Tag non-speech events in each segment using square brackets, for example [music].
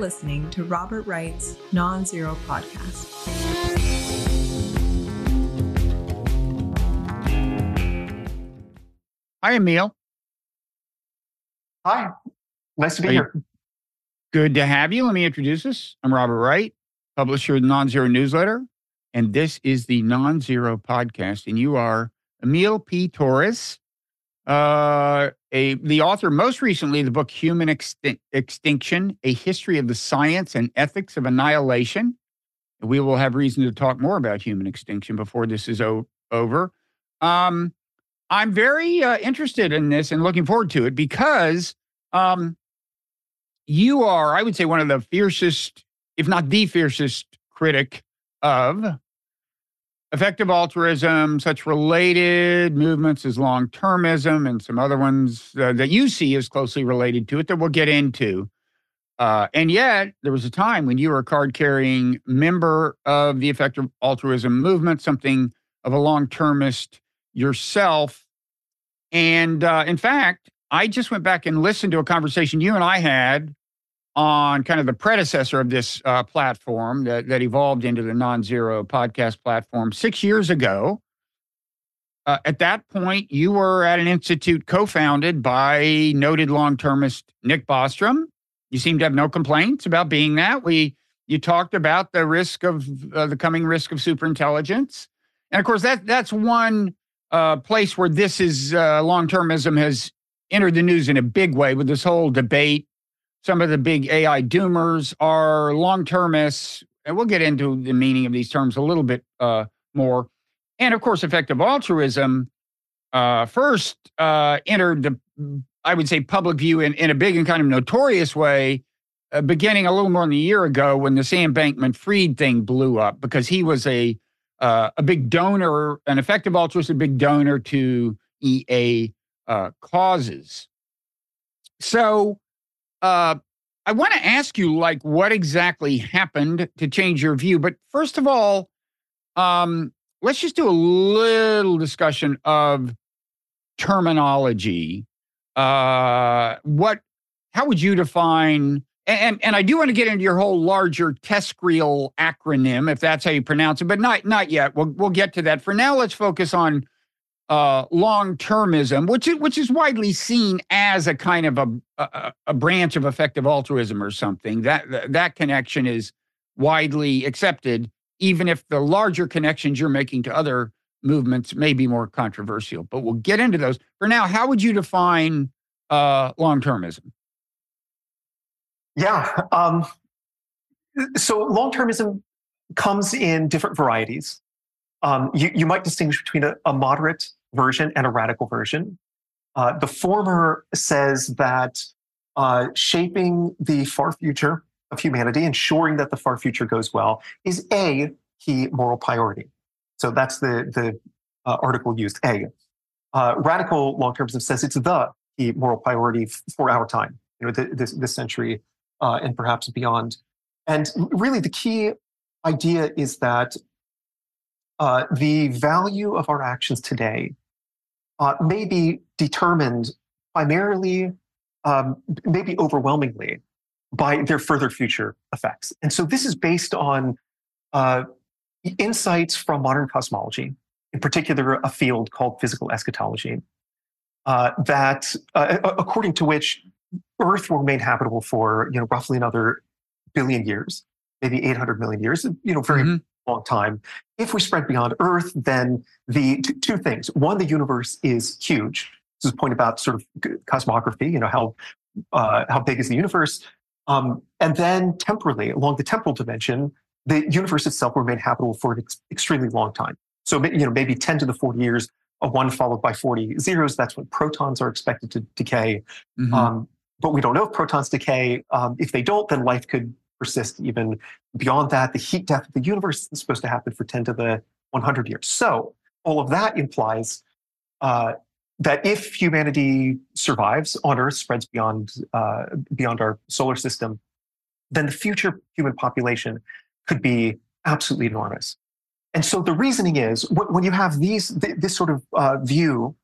listening to Robert Wright's Non Zero Podcast. Hi, Émile. Hi. Nice to be Are you- here. Good to have you. Let me introduce us. I'm Robert Wright, publisher of the Non Zero newsletter, and this is the Non Zero podcast. And you are Émile P. Torres, uh, a the author most recently the book Human Extin- Extinction: A History of the Science and Ethics of Annihilation. We will have reason to talk more about human extinction before this is o- over. Um, I'm very uh, interested in this and looking forward to it because um, you are, I would say, one of the fiercest, if not the fiercest critic of effective altruism, such related movements as long termism, and some other ones uh, that you see as closely related to it that we'll get into. Uh, and yet, there was a time when you were a card carrying member of the effective altruism movement, something of a long termist yourself. And uh, in fact, I just went back and listened to a conversation you and I had on kind of the predecessor of this uh, platform that, that evolved into the non zero podcast platform six years ago. Uh, at that point, you were at an institute co founded by noted long termist Nick Bostrom. You seem to have no complaints about being that. We you talked about the risk of uh, the coming risk of superintelligence, and of course that that's one uh, place where this is uh, long termism has entered the news in a big way with this whole debate. Some of the big AI doomers are long termists, and we'll get into the meaning of these terms a little bit uh, more. And of course, effective altruism uh, first uh, entered the, I would say, public view in, in a big and kind of notorious way, uh, beginning a little more than a year ago when the Sam Bankman Fried thing blew up because he was a uh, a big donor, an effective altruist, a big donor to EA uh, causes. So, uh, I want to ask you, like, what exactly happened to change your view? But first of all, um, let's just do a little discussion of terminology. Uh, what? How would you define? And, and I do want to get into your whole larger TESCREAL acronym, if that's how you pronounce it, but not not yet. We'll we'll get to that. For now, let's focus on uh, long termism, which is which is widely seen as a kind of a, a a branch of effective altruism or something. That that connection is widely accepted, even if the larger connections you're making to other movements may be more controversial. But we'll get into those. For now, how would you define uh, long termism? Yeah. Um, so long termism comes in different varieties. Um, you, you might distinguish between a, a moderate version and a radical version. Uh, the former says that uh, shaping the far future of humanity, ensuring that the far future goes well, is a key moral priority. So that's the, the uh, article used, A. Uh, radical long termism says it's the key moral priority f- for our time, you know, th- this, this century uh, and perhaps beyond. And really, the key idea is that uh, the value of our actions today uh, may be determined primarily, um, maybe overwhelmingly, by their further future effects. And so this is based on uh, insights from modern cosmology, in particular, a field called physical eschatology, uh, that uh, according to which Earth will remain habitable for you know roughly another billion years, maybe 800 million years, you know, very Mhm. Long time. If we spread beyond Earth, then the t- two things: one, the universe is huge. This is a point about sort of cosmography. You know how uh, how big is the universe? Um, and then temporally, along the temporal dimension, the universe itself will remain habitable for an ex- extremely long time. So you know maybe 10 to the 40 years, a one followed by 40 zeros. That's when protons are expected to decay. Mhm. Um, but we don't know if protons decay. Um, if they don't, then life could persist even beyond that. The heat death of the universe is supposed to happen for 10 to the 100 years. So all of that implies uh, that if humanity survives on Earth, spreads beyond uh, beyond our solar system, then the future human population could be absolutely enormous. And so the reasoning is when, you have these this sort of uh, view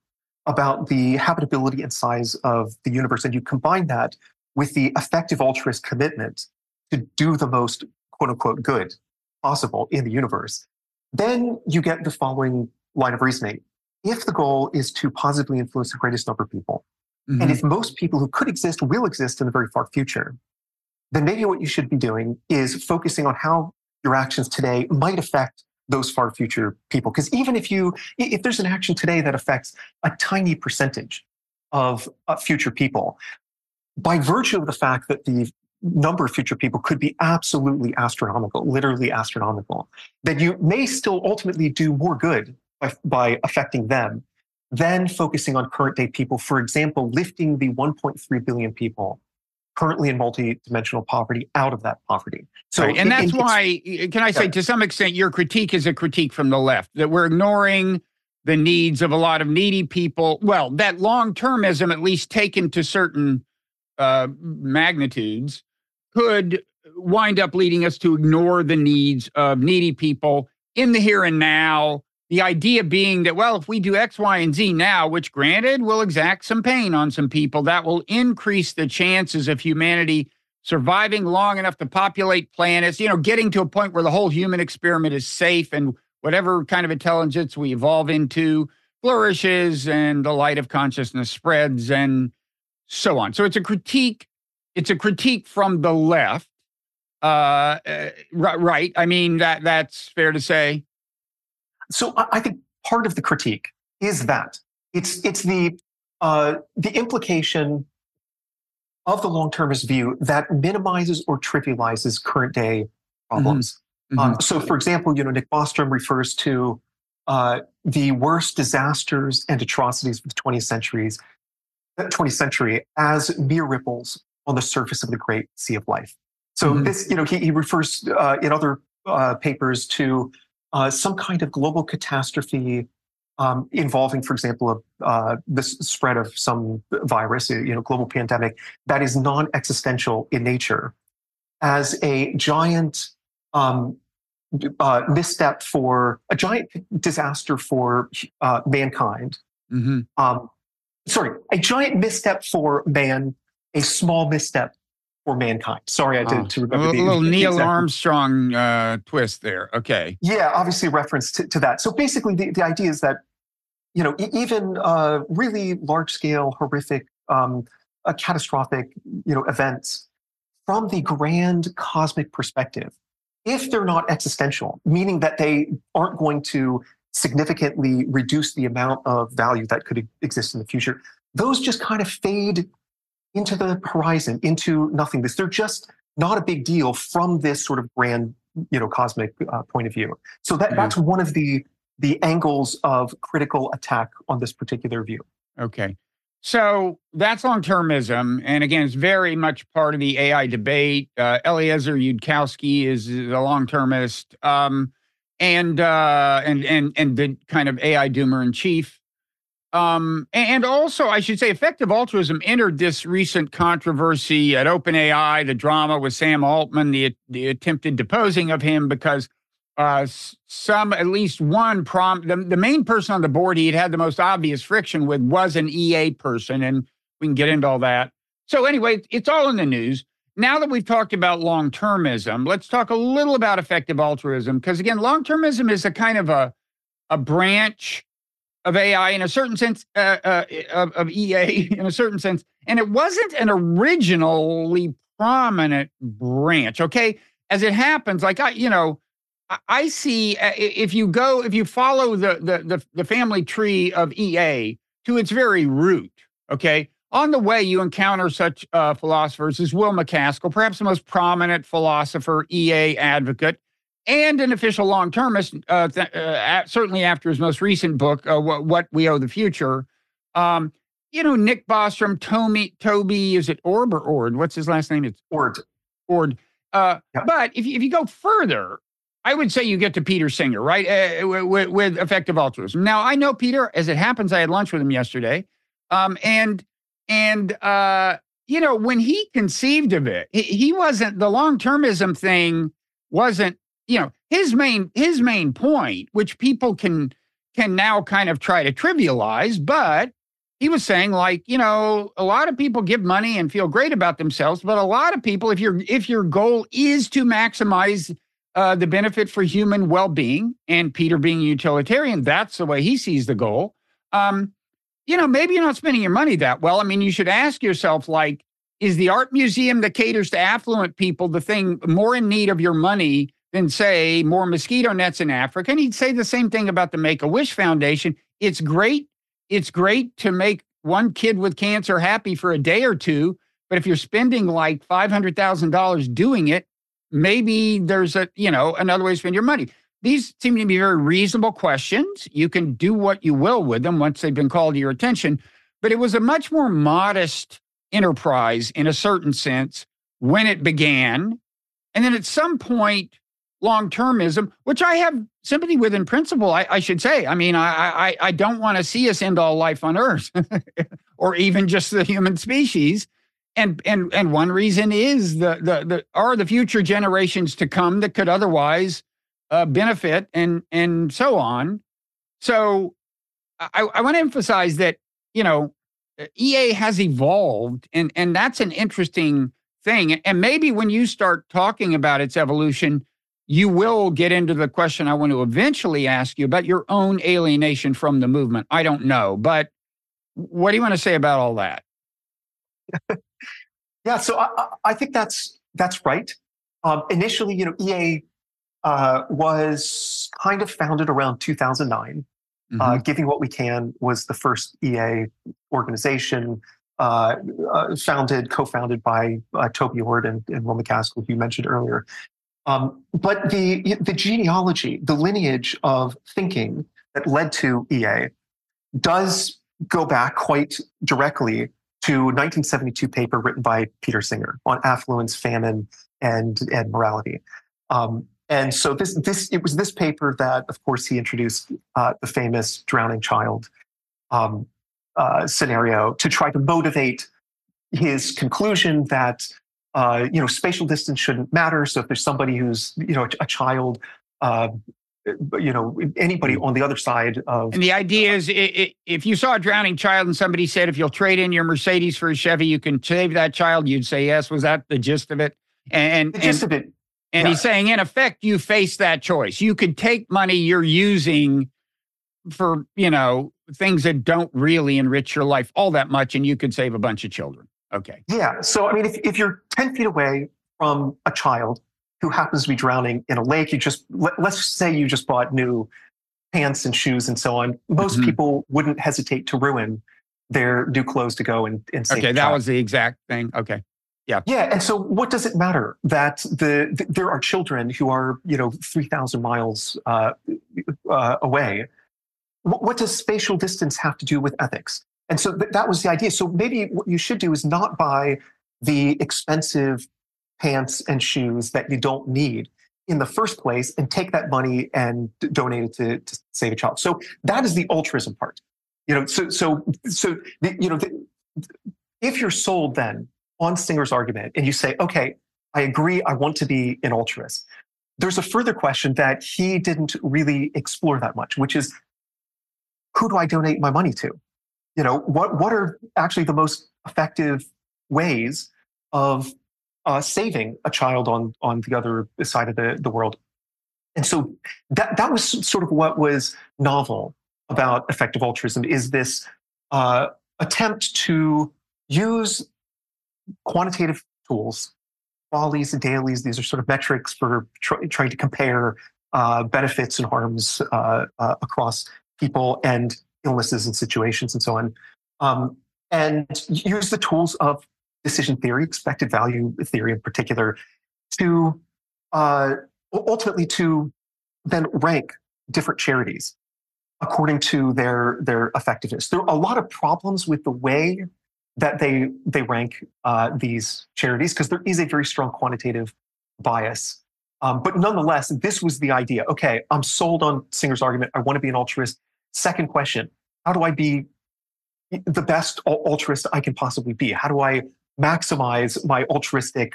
about the habitability and size of the universe, and you combine that with the effective altruist commitment to do the most quote unquote good possible in the universe, then you get the following line of reasoning. If the goal is to positively influence the greatest number of people, mm-hmm. and if most people who could exist will exist in the very far future, then maybe what you should be doing is focusing on how your actions today might affect those far future people. Because even if you, if there's an action today that affects a tiny percentage of uh, future people, by virtue of the fact that the number of future people could be absolutely astronomical, literally astronomical, then you may still ultimately do more good by, by affecting them than focusing on current day people. For example, lifting the 1.3 billion people currently in multi-dimensional poverty out of that poverty. So, right. and that's why, eh, can I say, yeah. to some extent, your critique is a critique from the left that we're ignoring the needs of a lot of needy people. Well, that long-termism, at least taken to certain uh, magnitudes, could wind up leading us to ignore the needs of needy people in the here and now. The idea being that, well, if we do X, Y, and Z now, which granted will exact some pain on some people, that will increase the chances of humanity surviving long enough to populate planets, you know, getting to a point where the whole human experiment is safe and whatever kind of intelligence we evolve into flourishes and the light of consciousness spreads and so on. So it's a critique. It's a critique from the left. Uh, uh right. I mean, that that's fair to say. So I think part of the critique is that it's it's the uh, the implication of the long-termist view that minimizes or trivializes current day problems. Mm-hmm. Um, mm-hmm. so, for example, you know Nick Bostrom refers to uh, the worst disasters and atrocities of the 20th centuries, 20th century as mere ripples on the surface of the great sea of life. So mm-hmm. this, you know, he, he refers uh, in other uh, papers to uh, some kind of global catastrophe um, involving, for example, uh, the spread of some virus, you know, global pandemic that is non-existential in nature, as a giant um, uh, misstep for a giant disaster for uh, mankind. Mm-hmm. Um, sorry, a giant misstep for man, a small misstep for mankind. Sorry, I did oh, to remember a the little Neil exact, Armstrong uh, twist there. Okay. Yeah, obviously reference to, to that. So basically, the, the idea is that you know even uh, really large scale, horrific, um, uh, catastrophic you know events from the grand cosmic perspective, if they're not existential, meaning that they aren't going to significantly reduce the amount of value that could exist in the future, those just kind of fade into the horizon, into nothingness. They're just not a big deal from this sort of grand, you know, cosmic uh, point of view. So that, that's one of the the angles of critical attack on this particular view. Okay. So that's long termism. And again, it's very much part of the AI debate. Uh, Eliezer Yudkowsky is a long termist. Um, and, uh, and, and, and the kind of AI doomer in chief. Um, and also, I should say, effective altruism entered this recent controversy at OpenAI, the drama with Sam Altman, the, the attempted deposing of him because uh, some, at least one prom, the, the main person on the board he had had the most obvious friction with was an EA person. And we can get into all that. So, anyway, it's all in the news. Now that we've talked about long termism, let's talk a little about effective altruism. Because again, long termism is a kind of a, a branch of AI in a certain sense, uh, uh, of, of, EA [laughs] in a certain sense, and it wasn't an originally prominent branch. Okay, as it happens, like I, you know, I, see uh, if you go if you follow the, the the the family tree of EA to its very root. Okay, on the way you encounter such uh, philosophers as Will MacAskill, perhaps the most prominent philosopher, EA advocate and an official long termist, uh, th- uh, certainly after his most recent book, uh, what, what, We Owe the Future. Um, you know, Nick Bostrom, Toby, Toby, is it Orb or Ord? What's his last name? It's Ord. Ord. Uh, yeah. But if you, if you go further, I would say you get to Peter Singer, right? Uh, with, with, effective altruism. Now, I know Peter, as it happens, I had lunch with him yesterday. Um, and, and, uh, you know, when he conceived of it, he, wasn't, the long termism thing wasn't you know his main his main point which people can can now kind of try to trivialize but he was saying like, you know, a lot of people give money and feel great about themselves, but a lot of people, if your if your goal is to maximize uh, the benefit for human well-being, and Peter being utilitarian, that's the way he sees the goal. Um, you know, maybe you're not spending your money that well. I mean, you should ask yourself, like, is the art museum that caters to affluent people the thing more in need of your money than, say, more mosquito nets in Africa? And he'd say the same thing about the Make a Wish Foundation. It's great it's great to make one kid with cancer happy for a day or two, but if you're spending like $500,000 doing it, maybe there's a, you know, another way to spend your money. These seem to be very reasonable questions. You can do what you will with them once they've been called to your attention, but it was a much more modest enterprise in a certain sense when it began. And then at some point, long termism, which I have sympathy with in principle, I, I should say. I mean, I, I, I don't want to see us end all life on Earth [laughs] or even just the human species. And, and, and one reason is the, the, the are the future generations to come that could otherwise uh, benefit and, and so on. So I, I want to emphasize that, you know, EA has evolved and, and that's an interesting thing. And maybe when you start talking about its evolution, you will get into the question I want to eventually ask you about your own alienation from the movement. I don't know, but what do you want to say about all that? [laughs] yeah, so I, I, think that's that's right. Um, initially, you know, EA uh, was kind of founded around 2009. Uh, mm-hmm. Uh, Giving What We Can was the first EA organization uh, uh, founded, co-founded by uh, Toby Ord and, and Will MacAskill, who you mentioned earlier. Um, but the, the genealogy, the lineage of thinking that led to EA does go back quite directly to 1972 paper written by Peter Singer on affluence, famine, and, and morality. Um, and so this, this, it was this paper that, of course, he introduced uh, the famous drowning child um, uh, scenario to try to motivate his conclusion that uh, you know, spatial distance shouldn't matter. So if there's somebody who's, you know, a, a child, uh, you know, anybody mm. on the other side of. And the idea is, if you saw a drowning child and somebody said, if you'll trade in your Mercedes for a Chevy, you can save that child, you'd say yes. Was that the gist of it? And, the gist and, of it. And he's saying, in effect, you face that choice. You could take money you're using for, you know, things that don't really enrich your life all that much, and you could save a bunch of children. Okay. Yeah. So, I mean, if, if you're 10 feet away from a child who happens to be drowning in a lake, you just, let, us say you just bought new pants and shoes and so on. Most mm-hmm. people wouldn't hesitate to ruin their new clothes to go and, and save Okay. That was the exact thing. Okay. Yeah. Yeah. And so what does it matter that the, the there are children who are, you know, 3,000 miles uh, uh, away? What, what does spatial distance have to do with ethics? And so th- that was the idea. So maybe what you should do is not buy the expensive pants and shoes that you don't need in the first place and take that money and d- donate it to, to, save a child. So that is the altruism part. You know, so so so the, you know, the, if you're sold then on Singer's argument and you say, okay, I agree, I want to be an altruist. There's a further question that he didn't really explore that much, which is who do I donate my money to? you know what what are actually the most effective ways of uh, saving a child on on the other side of the, the world and so that that was sort of what was novel about effective altruism is this uh, attempt to use quantitative tools QALYs and DALYs these are sort of metrics for tr- trying to compare uh, benefits and harms uh, uh, across people and illnesses and situations and so on. Um, and use the tools of decision theory, expected value theory in particular, to uh, ultimately to then rank different charities according to their their effectiveness. There are a lot of problems with the way that they they rank uh, these charities because there is a very strong quantitative bias. Um, but nonetheless, this was the idea. Okay, I'm sold on Singer's argument. I want to be an altruist. Second question How do I be the best altruist I can possibly be? How do I maximize my altruistic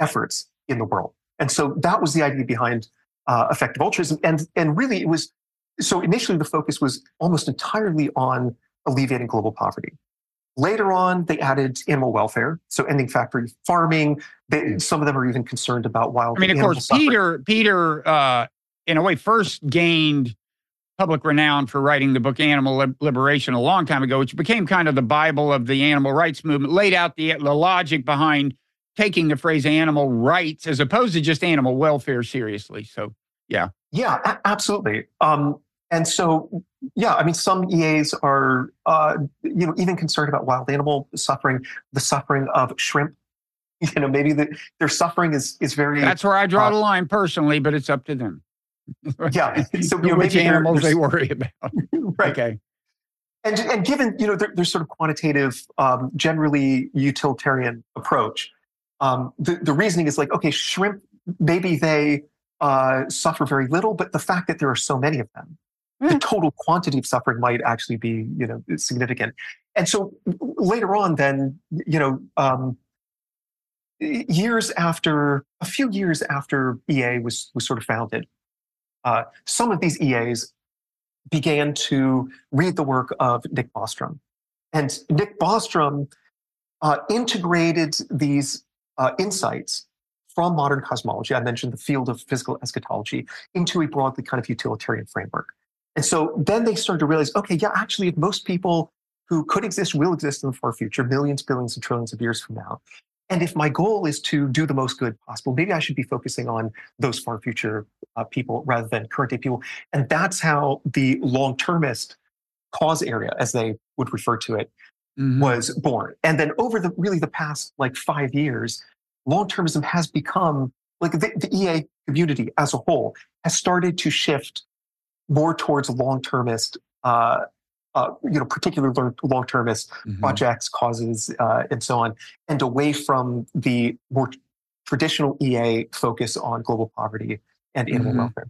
efforts in the world? And so that was the idea behind uh, effective altruism. And, and really, it was so initially the focus was almost entirely on alleviating global poverty. Later on, they added animal welfare, so ending factory farming. They, some of them are even concerned about wild. I mean, of course, suffering. Peter Peter uh, in a way first gained public renown for writing the book Animal Liberation a long time ago, which became kind of the Bible of the animal rights movement. Laid out the the logic behind taking the phrase animal rights as opposed to just animal welfare seriously. So Yeah, a- absolutely. Um, and so, yeah, I mean, some EAs are, uh, you know, even concerned about wild animal suffering, the suffering of shrimp. [laughs] You know, maybe the, their suffering is is very that's where I draw Uh, the line personally, but it's up to them. [laughs] yeah. [laughs] So you know, which maybe animals they worry about. right. Okay. And and given you know their, their sort of quantitative, um, generally utilitarian approach, um, the the reasoning is like, okay, shrimp, maybe they uh, suffer very little, but the fact that there are so many of them, the Hmm. total quantity of suffering might actually be you know significant. And so later on, then you know, um, years after a few years after EA was was sort of founded, uh, some of these EAs began to read the work of Nick Bostrom. And Nick Bostrom uh, integrated these uh, insights from modern cosmology, I mentioned the field of physical eschatology, into a broadly kind of utilitarian framework. And so then they started to realize okay, yeah, actually, if most people who could exist will exist in the far future, millions, billions, and trillions of years from now. And if my goal is to do the most good possible, maybe I should be focusing on those far future uh, people rather than current day people. And that's how the long termist cause area, as they would refer to it, Mhm. was born. And then over the really the past like five years, long termism has become like the, the EA community as a whole has started to shift more towards long termist, uh, uh, you know, particular long termist Mhm. projects, causes, uh, and so on, and away from the more traditional EA focus on global poverty and animal Mhm. welfare.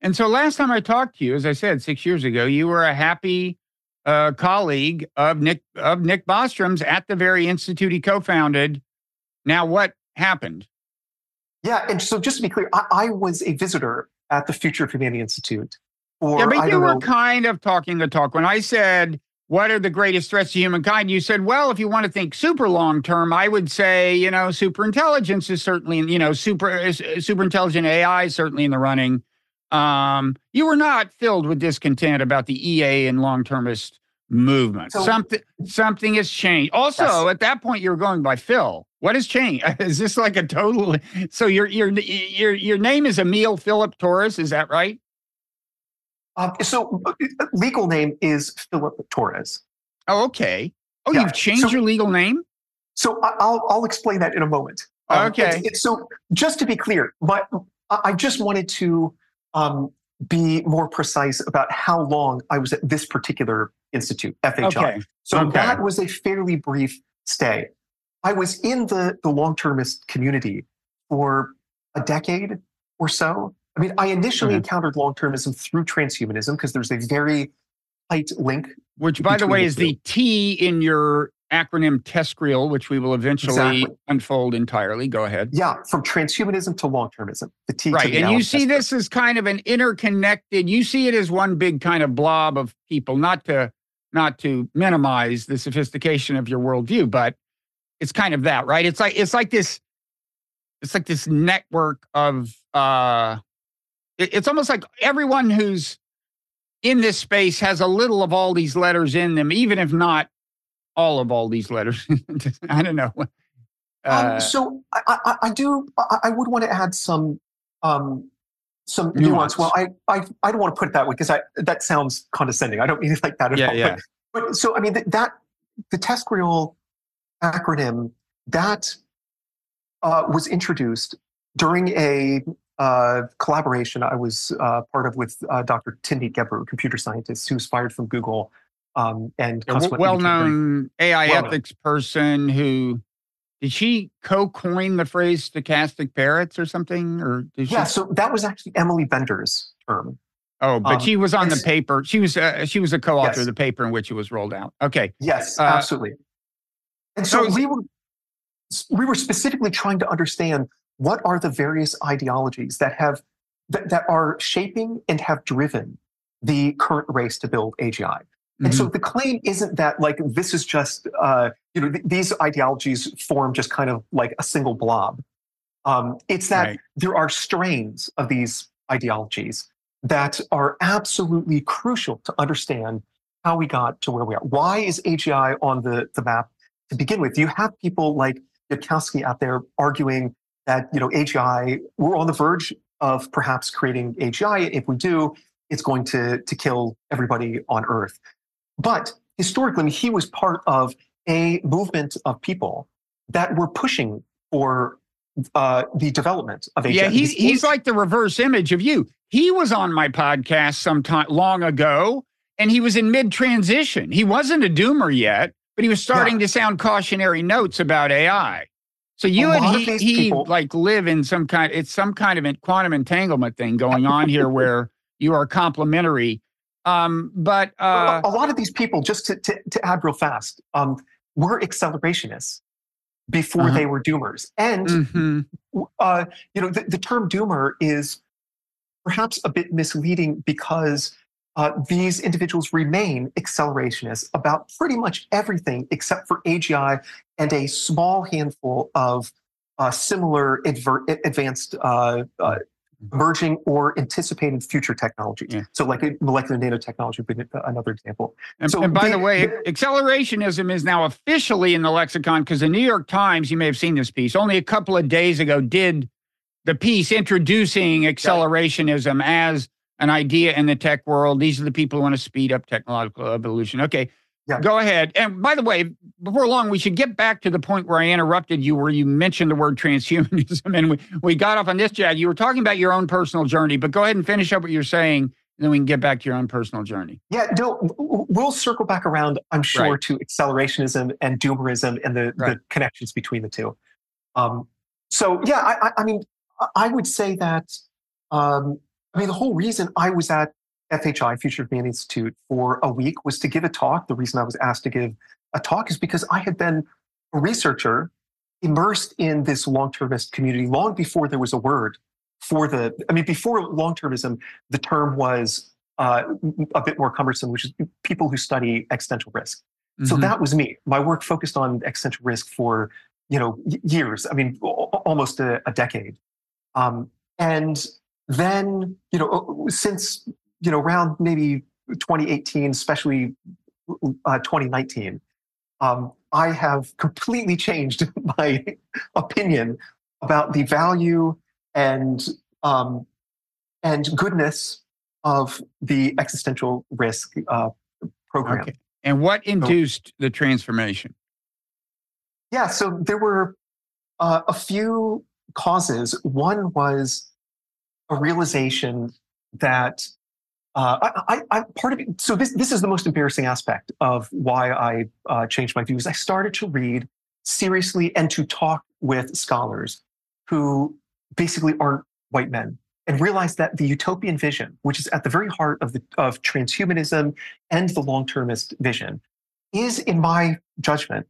And so last time I talked to you, as I said six years ago, you were a happy uh, colleague of Nick of Nick Bostrom's at the very institute he co-founded. Now, what happened? Yeah, and so just to be clear, I, I was a visitor at the Future of Humanity Institute. For, yeah, but you were know, kind of talking the talk when I said. What are the greatest threats to humankind? You said, well, if you want to think super long term, I would say, you know, super intelligence is certainly, you know, super super intelligent AI is certainly in the running. Um, you were not filled with discontent about the EA and long termist movement. So- something something has changed. Also, Yes. at that point, you were going by Phil. What has changed? [laughs] Is this like a total? So your your your your name is Émile Philip Torres. Is that right? Um, so legal name is Philip Torres. Oh, okay. Oh, Yeah, you've changed so- your legal name. So I'll I'll explain that in a moment. Um, Okay. it's- it's- so just to be clear, my I I just wanted to um, be more precise about how long I was at this particular institute, FHI. Okay. So Okay. that was a fairly brief stay. I was in the, the long termist community for a decade or so. I mean, I initially encountered long termism through transhumanism because there's a very tight link. Which, by the way, the is the T in your acronym TESCREAL, which we will eventually Exactly. unfold entirely. Go ahead. Yeah, from transhumanism to long termism. The T Right. And you see this as kind of an interconnected, you see it as one big kind of blob of people, not to not to minimize the sophistication of your worldview, but it's kind of that, right? It's like it's like this, it's like this network of uh it's almost like everyone who's in this space has a little of all these letters in them, even if not all of all these letters. [laughs] I don't know. Uh, um, so I, I, I do. I, I would want to add some um, some Nuance. nuance. Well, I, I I don't want to put it that way because I that sounds condescending. I don't mean it like that at Yeah, all. yeah. But, but so I mean that, that the TESCREAL acronym that uh, was introduced during a uh, collaboration I was uh, part of with uh, Dr. Timnit Gebru, computer scientist who's fired from Google um, and consequently well-known AI well-known. ethics person who did she co-coin the phrase stochastic parrots or something or did she Yeah, so that was actually Emily Bender's term. oh but um, she was on the paper she was uh, she was a co-author Yes. of the paper in which it was rolled out okay Yes, Uh, absolutely. And so so we were we were specifically trying to understand what are the various ideologies that have that, that are shaping and have driven the current race to build AGI. And mm-hmm. so the claim isn't that like this is just uh, you know th- these ideologies form just kind of like a single blob. Um, it's that right. there are strains of these ideologies that are absolutely crucial to understand how we got to where we are. Why is AGI on the, the map to begin with? You have people like Yudkowsky out there arguing that you know AGI, we're on the verge of perhaps creating AGI. If we do, it's going to, to kill everybody on Earth. But historically, he was part of a movement of people that were pushing for uh, the development of AGI. Yeah, he's, he's like the reverse image of you. He was on my podcast some time long ago, and he was in mid transition. He wasn't a doomer yet, but he was starting yeah. to sound cautionary notes about AI. So you and he, he people, like live in some kind. It's some kind of a quantum entanglement thing going on here, [laughs] where you are complementary. Um, but uh, a, a, lot of these people, just to, to, to add real fast, um, were accelerationists before uh-huh. they were doomers. And mm-hmm. uh, you know, the, the, term doomer is perhaps a bit misleading because uh, these individuals remain accelerationists about pretty much everything except for AGI and a small handful of uh, similar adver- advanced uh, uh, emerging or anticipated future technologies. Yeah. So, like molecular nanotechnology would be another example. And, so and by they, the way, accelerationism is now officially in the lexicon because the New York Times, you may have seen this piece, only a couple of days ago did the piece introducing accelerationism as an idea in the tech world. These are the people who want to speed up technological evolution. Okay. Yeah. Go ahead. And by the way, before long, we should get back to the point where I interrupted you, where you mentioned the word transhumanism, [laughs] and we, we got off on this, Chad. You were talking about your own personal journey, but go ahead and finish up what you're saying, and then we can get back to your own personal journey. Yeah, no, we'll circle back around, I'm sure, right. to accelerationism and doomerism and the, right. the connections between the two. Um, so, yeah, I, I, mean, I would say that, um, I mean, the whole reason I was at FHI, Future of Man Institute, for a week was to give a talk. The reason I was asked to give a talk is because I had been a researcher immersed in this long termist community long before there was a word for the, I mean, before long termism, the term was uh, a bit more cumbersome, which is people who study existential risk. Mm-hmm. So that was me. My work focused on existential risk for, you know, years. I mean, almost a, a decade. Um, and then, you know, since you know, around maybe 2018, especially uh, 2019, um, I have completely changed [laughs] my opinion about the value and um, and goodness of the existential risk uh, program. Okay. And what induced so, the transformation? Yeah, so there were uh, a few causes. One was a realization that uh, I, I, part of it. So this this is the most embarrassing aspect of why I uh, changed my views. I started to read seriously and to talk with scholars who basically aren't white men and realized that the utopian vision, which is at the very heart of the of transhumanism and the long termist vision, is, in my judgment,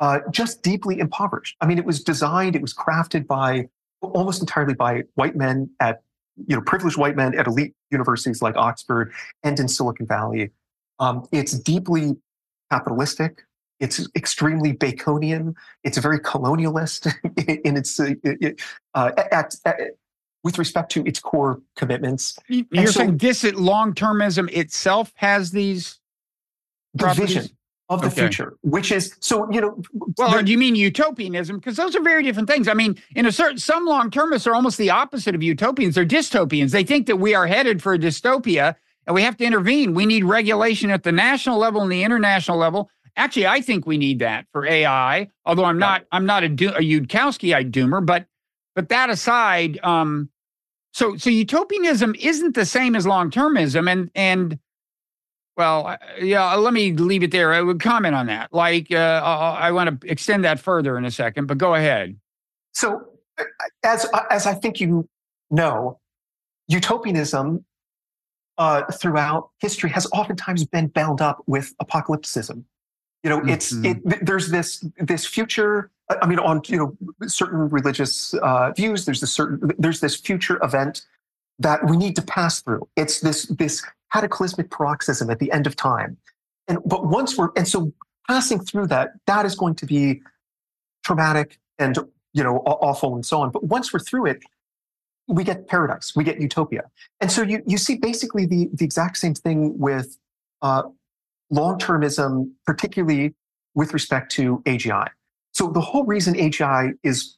uh, just deeply impoverished. I mean, it was designed, it was crafted by almost entirely by white men at you know, privileged white men at elite universities like Oxford and in Silicon Valley. Um, it's deeply capitalistic. It's extremely Baconian. It's very colonialist [laughs] in its uh, uh, at, at, with respect to its core commitments. You're so, saying this long termism itself has these the vision of the okay. future, which is so you know. Well, do you mean utopianism? Because those are very different things. I mean, in a certain some long termists are almost the opposite of utopians. They're dystopians. They think that we are headed for a dystopia and we have to intervene. We need regulation at the national level and the international level. Actually, I think we need that for AI. Although I'm not, I'm not a, do, a Yudkowsky I doomer, but but that aside, um, so so utopianism isn't the same as long termism, and and well, yeah, let me leave it there. I would comment on that. Like, uh, I want to extend that further in a second, but go ahead. So, as as I think you know, utopianism uh, throughout history has oftentimes been bound up with apocalypticism. You know, it's mm-hmm. it, there's this this future. I mean, on you know certain religious uh, views, there's this certain there's this future event that we need to pass through. It's this this cataclysmic paroxysm at the end of time. And but once we're and so passing through that, that is going to be traumatic and you know awful and so on. But once we're through it, we get paradise, we get utopia. And so you you see basically the the exact same thing with uh, long termism, particularly with respect to AGI. So the whole reason AGI is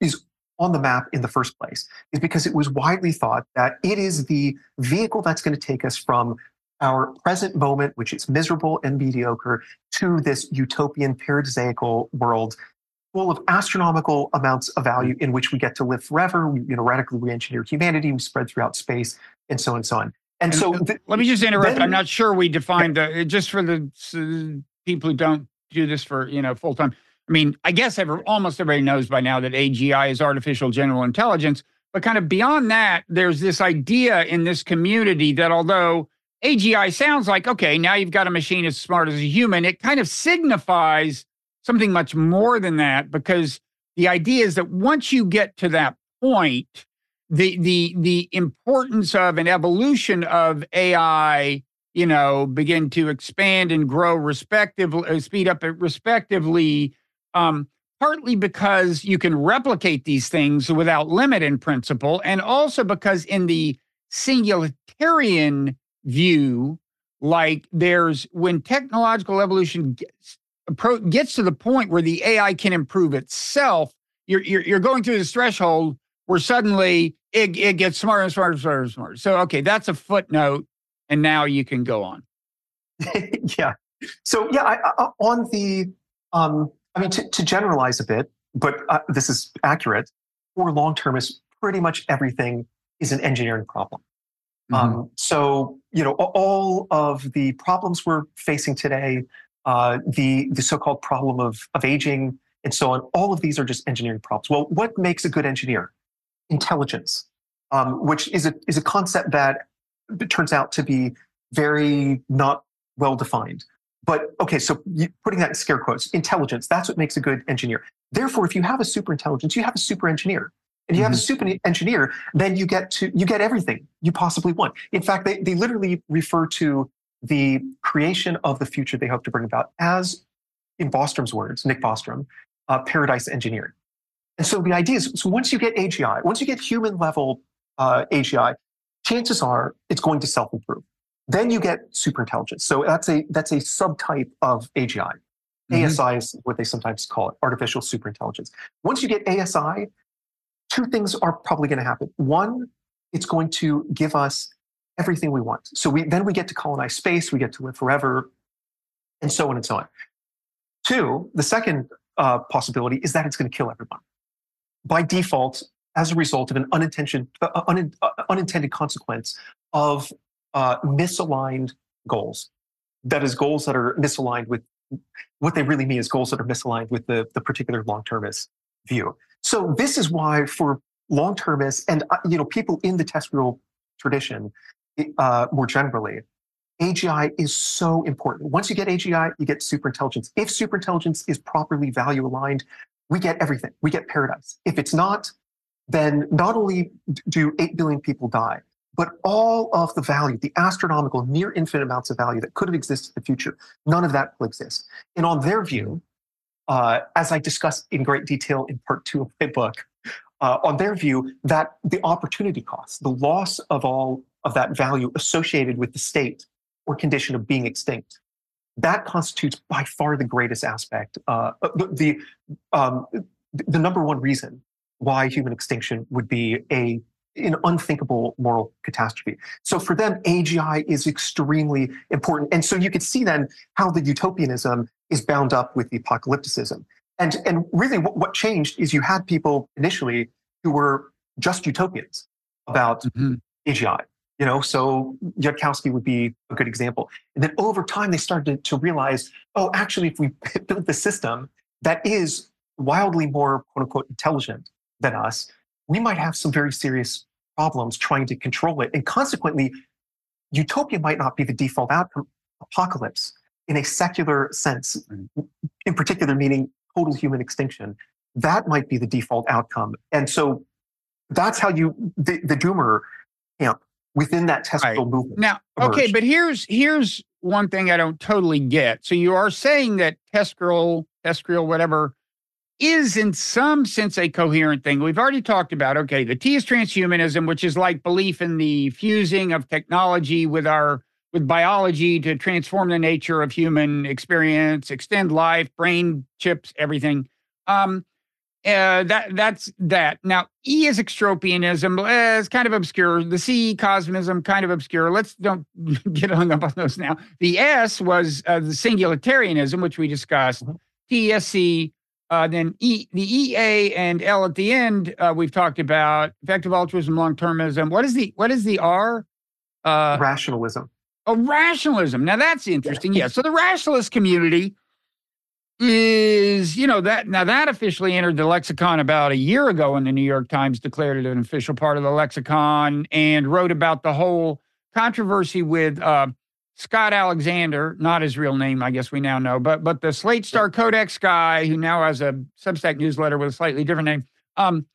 is on the map in the first place is because it was widely thought that it is the vehicle that's going to take us from our present moment, which is miserable and mediocre, to this utopian paradisiacal world full of astronomical amounts of value in which we get to live forever. We, you know, radically re-engineer humanity, we spread throughout space, and so on and so on. And, so, th- let me just interrupt. Then, I'm not sure we defined the just for the people who don't do this for you know full time. I mean, I guess almost everybody knows by now that AGI is artificial general intelligence. But kind of beyond that, there's this idea in this community that although AGI sounds like, okay, now you've got a machine as smart as a human, it kind of signifies something much more than that because the idea is that once you get to that point, the the the importance of an evolution of AI you know, begin to expand and grow respectively, uh, speed up respectively, um, partly because you can replicate these things without limit in principle, and also because in the singularitarian view, like there's when technological evolution gets, gets to the point where the AI can improve itself, you're, you're, you're going through this threshold where suddenly it, it gets smarter and smarter and smarter and smarter. So, okay, that's a footnote and now you can go on. [laughs] yeah. So yeah, I, I, on the, um, I mean, to, to generalize a bit, but uh, this is accurate. For long term, is pretty much everything is an engineering problem. Mm-hmm. Um, so you know, all of the problems we're facing today, uh, the the so-called problem of of aging and so on, all of these are just engineering problems. Well, what makes a good engineer? Intelligence, um, which is a is a concept that turns out to be very not well defined. But okay, so putting that in scare quotes, intelligence, that's what makes a good engineer. Therefore, if you have a super intelligence, you have a super engineer. And you mm-hmm. have a mm-hmm. super engineer, then you get to you get everything you possibly want. In fact, they, they literally refer to the creation of the future they hope to bring about as, in Bostrom's words, Nick Bostrom, uh, paradise engineering. And so the idea is, so once you get AGI, once you get human level uh, AGI, chances are it's going to self-improve. Then you get superintelligence. So that's a that's a subtype of AGI. Mm-hmm. ASI is what they sometimes call it, artificial superintelligence. Once you get ASI, two things are probably going to happen. One, it's going to give us everything we want. So we then we get to colonize space, we get to live forever, and so on and so on. Two, the second uh, possibility is that it's going to kill everyone. By default, as a result of an unintended, uh, un, uh, unintended consequence of uh, misaligned goals. That is, goals that are misaligned with what they really mean is goals that are misaligned with the, the particular long termist view. So this is why for long termists and uh, you know people in the TESCREAL tradition uh, more generally, AGI is so important. Once you get AGI, you get superintelligence. If superintelligence is properly value aligned, we get everything. We get paradise. If it's not, then not only do 8 billion people die, but all of the value, the astronomical, near infinite amounts of value that could have existed in the future, none of that will exist. And on their view, uh, as I discussed in great detail in part two of my book, uh, on their view, that the opportunity cost, the loss of all of that value associated with the state or condition of being extinct, that constitutes by far the greatest aspect, uh, the, um, the number one reason why human extinction would be a an unthinkable moral catastrophe. So for them, AGI is extremely important. And so you could see then how the utopianism is bound up with the apocalypticism. And, and really what, what changed is you had people initially who were just utopians about mm-hmm. AGI. You know, so Yudkowsky would be a good example. And then over time, they started to realize, oh, actually, if we [laughs] build the system that is wildly more quote unquote intelligent than us, we might have some very serious problems trying to control it. And consequently, utopia might not be the default outcome. Apocalypse, in a secular sense, in particular, meaning total human extinction, that might be the default outcome. And so that's how you, the, the doomer camp within that TESCREAL right. movement. Now, emerged. okay, but here's here's one thing I don't totally get. So you are saying that TESCREAL, TESCREAL, whatever, is in some sense a coherent thing. We've already talked about, okay, the T is transhumanism, which is like belief in the fusing of technology with our with biology to transform the nature of human experience, extend life, brain chips, everything. Um, uh, that that's that. Now, E is extropianism. Uh, it's kind of obscure. The C, cosmism, kind of obscure. Let's don't [laughs] get hung up on those now. The S was uh, the singularitarianism, which we discussed. Mm-hmm. TSC, uh, then E, the EA and L at the end. Uh, we've talked about effective altruism, long termism. What is the what is the R? Uh, rationalism. Oh, rationalism. Now that's interesting. Yeah. So the rationalist community is, you know, that now that officially entered the lexicon about a year ago when the New York Times declared it an official part of the lexicon and wrote about the whole controversy with uh, Scott Alexander, not his real name, I guess we now know, but but the Slate Star Codex guy who now has a Substack newsletter with a slightly different name. Um,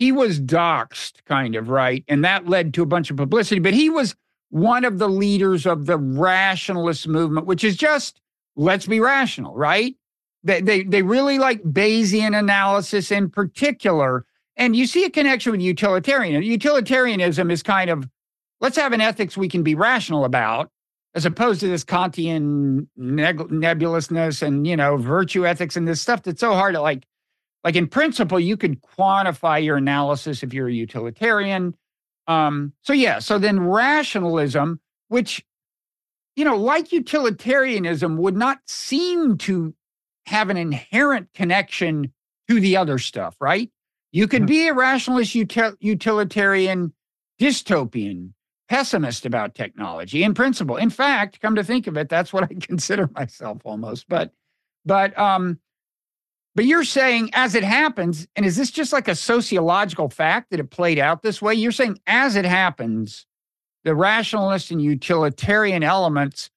he was doxxed, kind of, right? And that led to a bunch of publicity, but he was one of the leaders of the rationalist movement, which is just let's be rational, right? They, they, they really like Bayesian analysis in particular. And you see a connection with utilitarian. Utilitarianism is kind of let's have an ethics we can be rational about, as opposed to this Kantian nebulousness and you know virtue ethics and this stuff that's so hard to like. Like in principle, you could quantify your analysis if you're a utilitarian. Um, so yeah, so then rationalism, which you know, like utilitarianism, would not seem to have an inherent connection to the other stuff, right? You could mm-hmm. be a rationalist, util- utilitarian, dystopian, pessimist about technology in principle. In fact, come to think of it, that's what I [laughs] consider myself almost. But, but, um, but you're saying as it happens, and is this just like a sociological fact that it played out this way? You're saying as it happens, the rationalist and utilitarian elements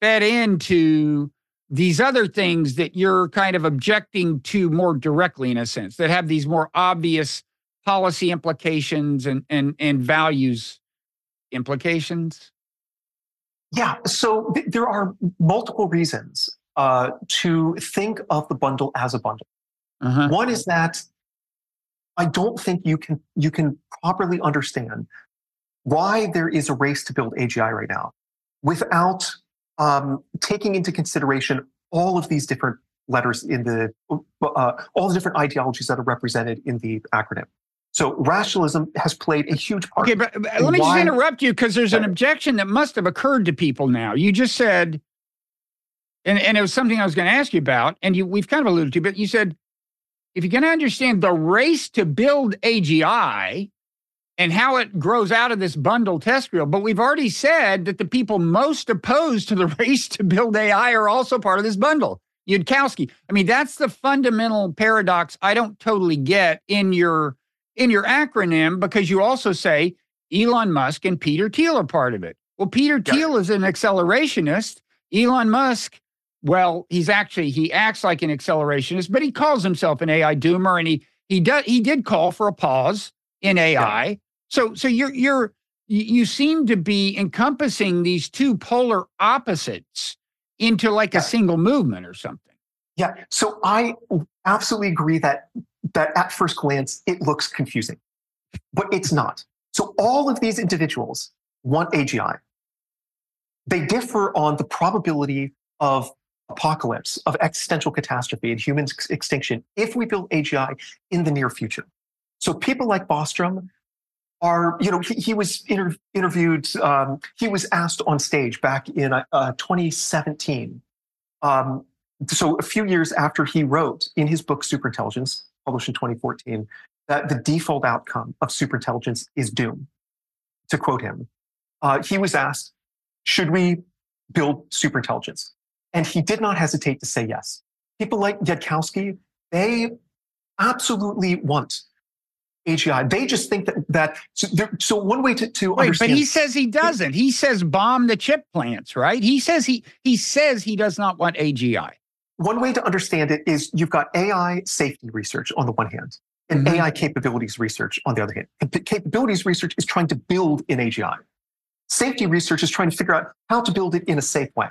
fed into these other things that you're kind of objecting to more directly in a sense that have these more obvious policy implications and and and values implications yeah so th- there are multiple reasons uh, to think of the bundle as a bundle uh-huh. one is that i don't think you can you can properly understand why there is a race to build agi right now without um, taking into consideration all of these different letters in the uh, all the different ideologies that are represented in the acronym. So rationalism has played a huge part. Okay, but, but let me why, just interrupt you because there's an objection that must have occurred to people now. You just said, and, and it was something I was going to ask you about, and you we've kind of alluded to, but you said if you're going to understand the race to build AGI, and how it grows out of this bundle TESCREAL. But we've already said that the people most opposed to the [laughs] race to build AI are also part of this bundle. Yudkowsky. I mean, that's the fundamental paradox I don't totally get in your in your acronym because you also say Elon Musk and Peter Thiel are part of it. Well, Peter yeah. Thiel is an accelerationist. Elon Musk, well, he's actually he acts like an accelerationist, but he calls himself an AI doomer, and he he does he did call for a pause in AI. Yeah. So so you're you're you seem to be encompassing these two polar opposites into like yeah. a single movement or something. Yeah. So I absolutely agree that that at first glance it looks confusing, but it's not. So all of these individuals want AGI. They differ on the probability of apocalypse, of existential catastrophe and human extinction if we build AGI in the near future. So people like Bostrom are, you know, he, he was inter- interviewed, um, he was asked on stage back in uh, 2017. Um, so a few years after he wrote in his book Superintelligence, published in 2014, that the default outcome of superintelligence is doom. To quote him, uh, he was asked, should we build superintelligence? And he did not hesitate to say yes. People like Yudkowsky, they absolutely want AGI. They just think that that so, so one way to to Wait, understand. But he says he doesn't. He says bomb the chip plants, right? He says he he says he does not want AGI. One way to understand it is you've got AI safety research on the one hand, and mm-hmm. AI capabilities research on the other hand. And capabilities research is trying to build an AGI. Safety research is trying to figure out how to build it in a safe way.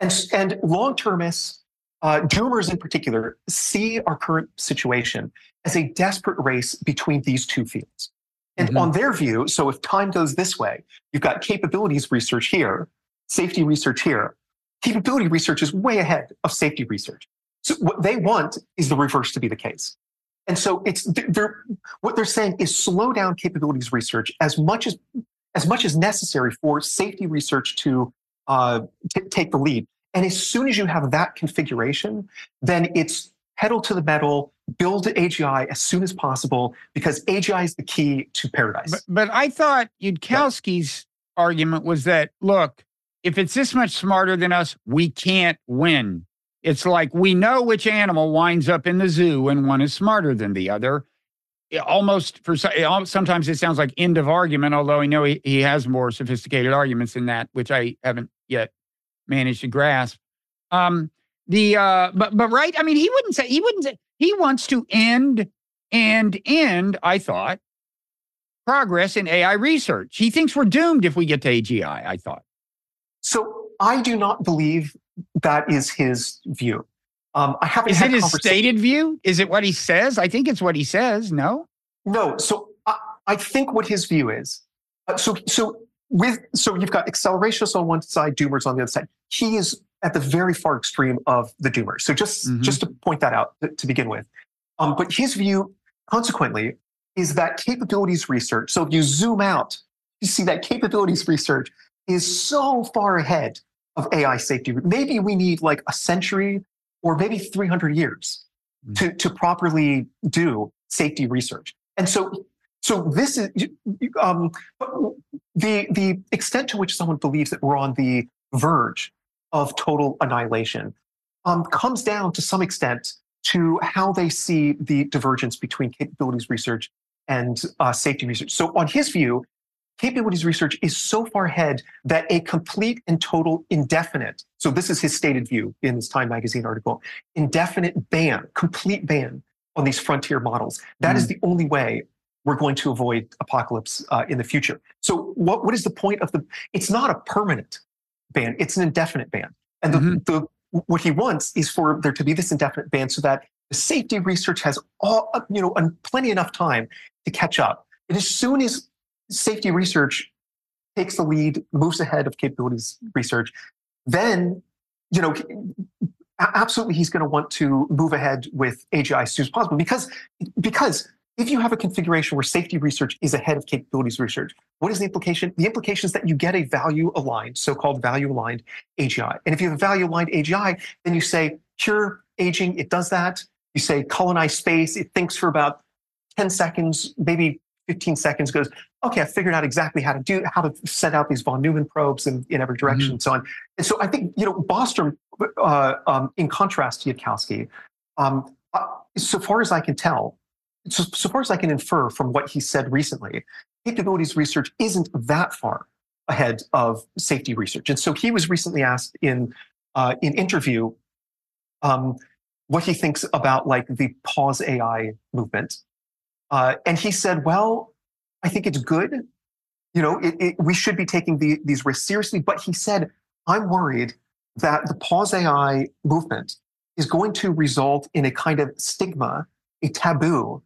And, and long termists, uh, doomers in particular, see our current situation as a desperate race between these two fields. And mm-hmm. on their view, so if time goes this way, you've got capabilities research here, safety research here. Capability research is way ahead of safety research. So what they want is the reverse to be the case. And so it's they're, what they're saying is slow down capabilities research as much as as much as necessary for safety research to uh, t- take the lead. And as soon as you have that configuration, then it's pedal to the metal, build AGI as soon as possible because AGI is the key to paradise. But, but I thought Yudkowsky's yeah. argument was that look, if it's this much smarter than us, we can't win. It's like we know which animal winds up in the zoo and one is smarter than the other. Almost for sometimes it sounds like end of argument, although I know he, he has more sophisticated arguments than that, which I haven't yet managed to grasp. Um, the uh, but but right, I mean, he wouldn't say he wouldn't say he wants to end and end. I thought progress in AI research. He thinks we're doomed if we get to AGI. I thought. So I do not believe that is his view. Um, I haven't. Is it his stated view? Is it what he says? I think it's what he says. No. No. So I, I think what his view is. Uh, so so with so you've got accelerationists on one side, doomers on the other side. He is at the very far extreme of the doomers. So just mm-hmm. just to point that out to, to begin with. Um, but his view, consequently, is that capabilities research. So if you zoom out, you see that capabilities research is so far ahead of AI safety. Maybe we need like a century or maybe 300 years mm. to, to properly do safety research. And so, so this is um, the the extent to which someone believes that we're on the verge of total annihilation um, comes down to some extent to how they see the divergence between capabilities research and uh, safety research. So, on his view, capabilities research is so far ahead that a complete and total indefinite, so this is his stated view in this Time magazine article, indefinite ban, complete ban on these frontier models. That mm. is the only way we're going to avoid apocalypse uh, in the future. So what, what is the point of the, it's not a permanent ban, it's an indefinite ban. And the, mm-hmm. the what he wants is for there to be this indefinite ban so that the safety research has all, you know, plenty enough time to catch up. And as soon as safety research takes the lead, moves ahead of capabilities research, then you know absolutely he's going to want to move ahead with AGI as soon as possible because because if you have a configuration where safety research is ahead of capabilities research, what is the implication? The implication is that you get a value aligned, so-called value aligned AGI. And if you have a value aligned AGI, then you say cure aging, it does that. You say colonize space, it thinks for about 10 seconds, maybe 15 seconds goes, okay, I figured out exactly how to do, how to set out these von Neumann probes in, in every direction mm-hmm. and so on. And so I think, you know, Bostrom, uh, um, in contrast to Yudkowsky, um, uh, so far as I can tell, so, so far as I can infer from what he said recently, capabilities research isn't that far ahead of safety research. And so he was recently asked in uh, in interview um, what he thinks about like the pause AI movement uh, and he said, well, I think it's good. You know, it, it, we should be taking the, these risks seriously. But he said, I'm worried that the pause AI movement is going to result in a kind of stigma, a taboo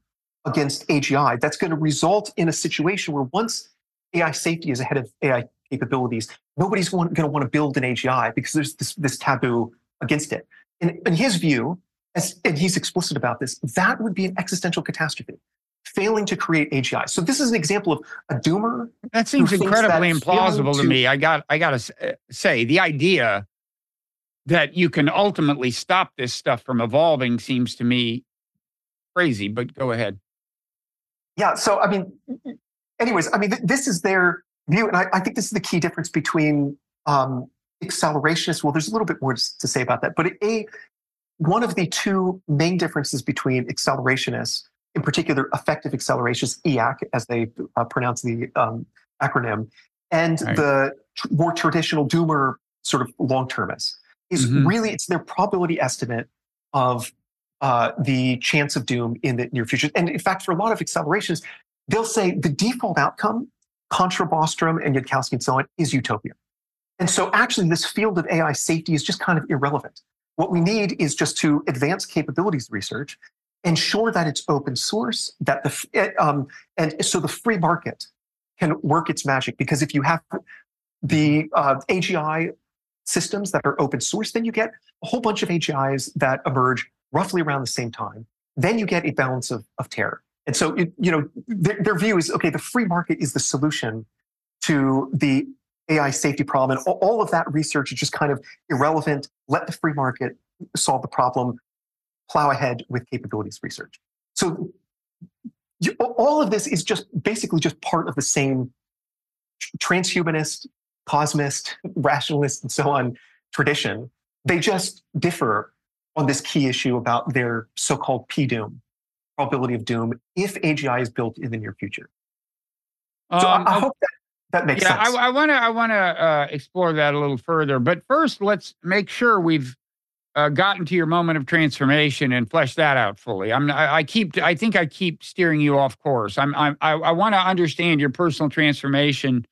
against AGI that's going to result in a situation where once AI safety is ahead of AI capabilities, nobody's going to want to build an AGI because there's this, this taboo against it. And in his view, as, and he's explicit about this, that would be an existential catastrophe failing to create AGI. So this is an example of a doomer. That seems incredibly that implausible to, to, me. I got I got to uh, say the idea that you can ultimately stop this stuff from evolving seems to me crazy, but go ahead. Yeah, so I mean anyways, I mean th- this is their view and I, I, think this is the key difference between um, accelerationists. Well, there's a little bit more to say about that, but a one of the two main differences between accelerationists in particular effective accelerations, EAC, as they uh, pronounce the um, acronym, and right. the tr- more traditional doomer sort of long termists is mm-hmm. really it's their probability estimate of uh, the chance of doom in the near future. And in fact, for a lot of accelerations, they'll say the default outcome contra Bostrom and Yudkowsky and so on is utopia. And so actually this field of AI safety is just kind of irrelevant. What we need is just to advance capabilities research, ensure that it's open source, that the um, and so the free market can work its magic. Because if you have the uh, AGI systems that are open source, then you get a whole bunch of AGIs that emerge roughly around the same time. Then you get a balance of, of terror. And so, it, you know, their, their view is okay. The free market is the solution to the AI safety problem. And all of that research is just kind of irrelevant. Let the free market solve the problem, plow ahead with capabilities research. So you, all of this is just basically just part of the same transhumanist, cosmist, [laughs] rationalist, and so on tradition. They just differ on this key issue about their so-called P-doom, probability of doom, if AGI is built in the near future. So um, I, I hope that that makes yeah, sense. I want to I want to uh, explore that a little further, but first let's make sure we've uh, gotten to your moment of transformation and flesh that out fully. I'm I, I keep I think I keep steering you off course. I'm, I'm I I want to understand your personal transformation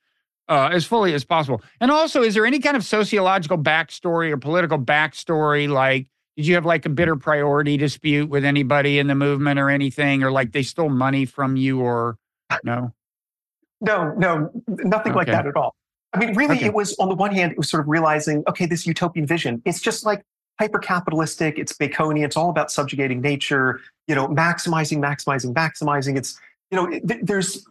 uh, as fully as possible. And also, is there any kind of sociological backstory or political backstory? Like, did you have like a bitter priority dispute with anybody in the movement or anything, or like they stole money from you, or no? No, no, nothing okay. like that at all. I mean, really, okay. it was on the one hand, it was sort of realizing, okay, this utopian vision, it's just like hyper capitalistic, it's Baconian, it's all about subjugating nature, you know, maximizing, maximizing, maximizing. It's, you know, there's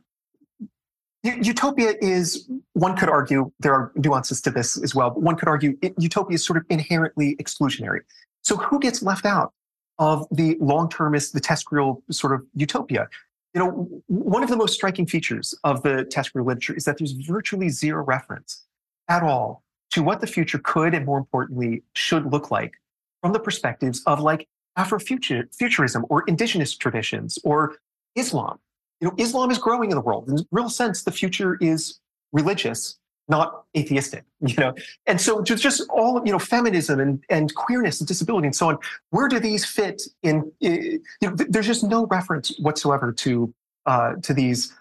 utopia is, one could argue, there are nuances to this as well, but one could argue it, utopia is sort of inherently exclusionary. So who gets left out of the long termist, the TESCREAL sort of utopia? You know, one of the most striking features of the TESCREAL literature is that there's virtually zero reference at all to what the future could and more importantly should look like from the perspectives of like Afrofuturism or indigenous traditions or Islam. You know, Islam is growing in the world. In real sense, the future is religious, not atheistic, [laughs] you know. And so just, just all, you know, feminism and, and queerness and disability and so on, where do these fit in, you know, there's just no reference whatsoever to, uh, to these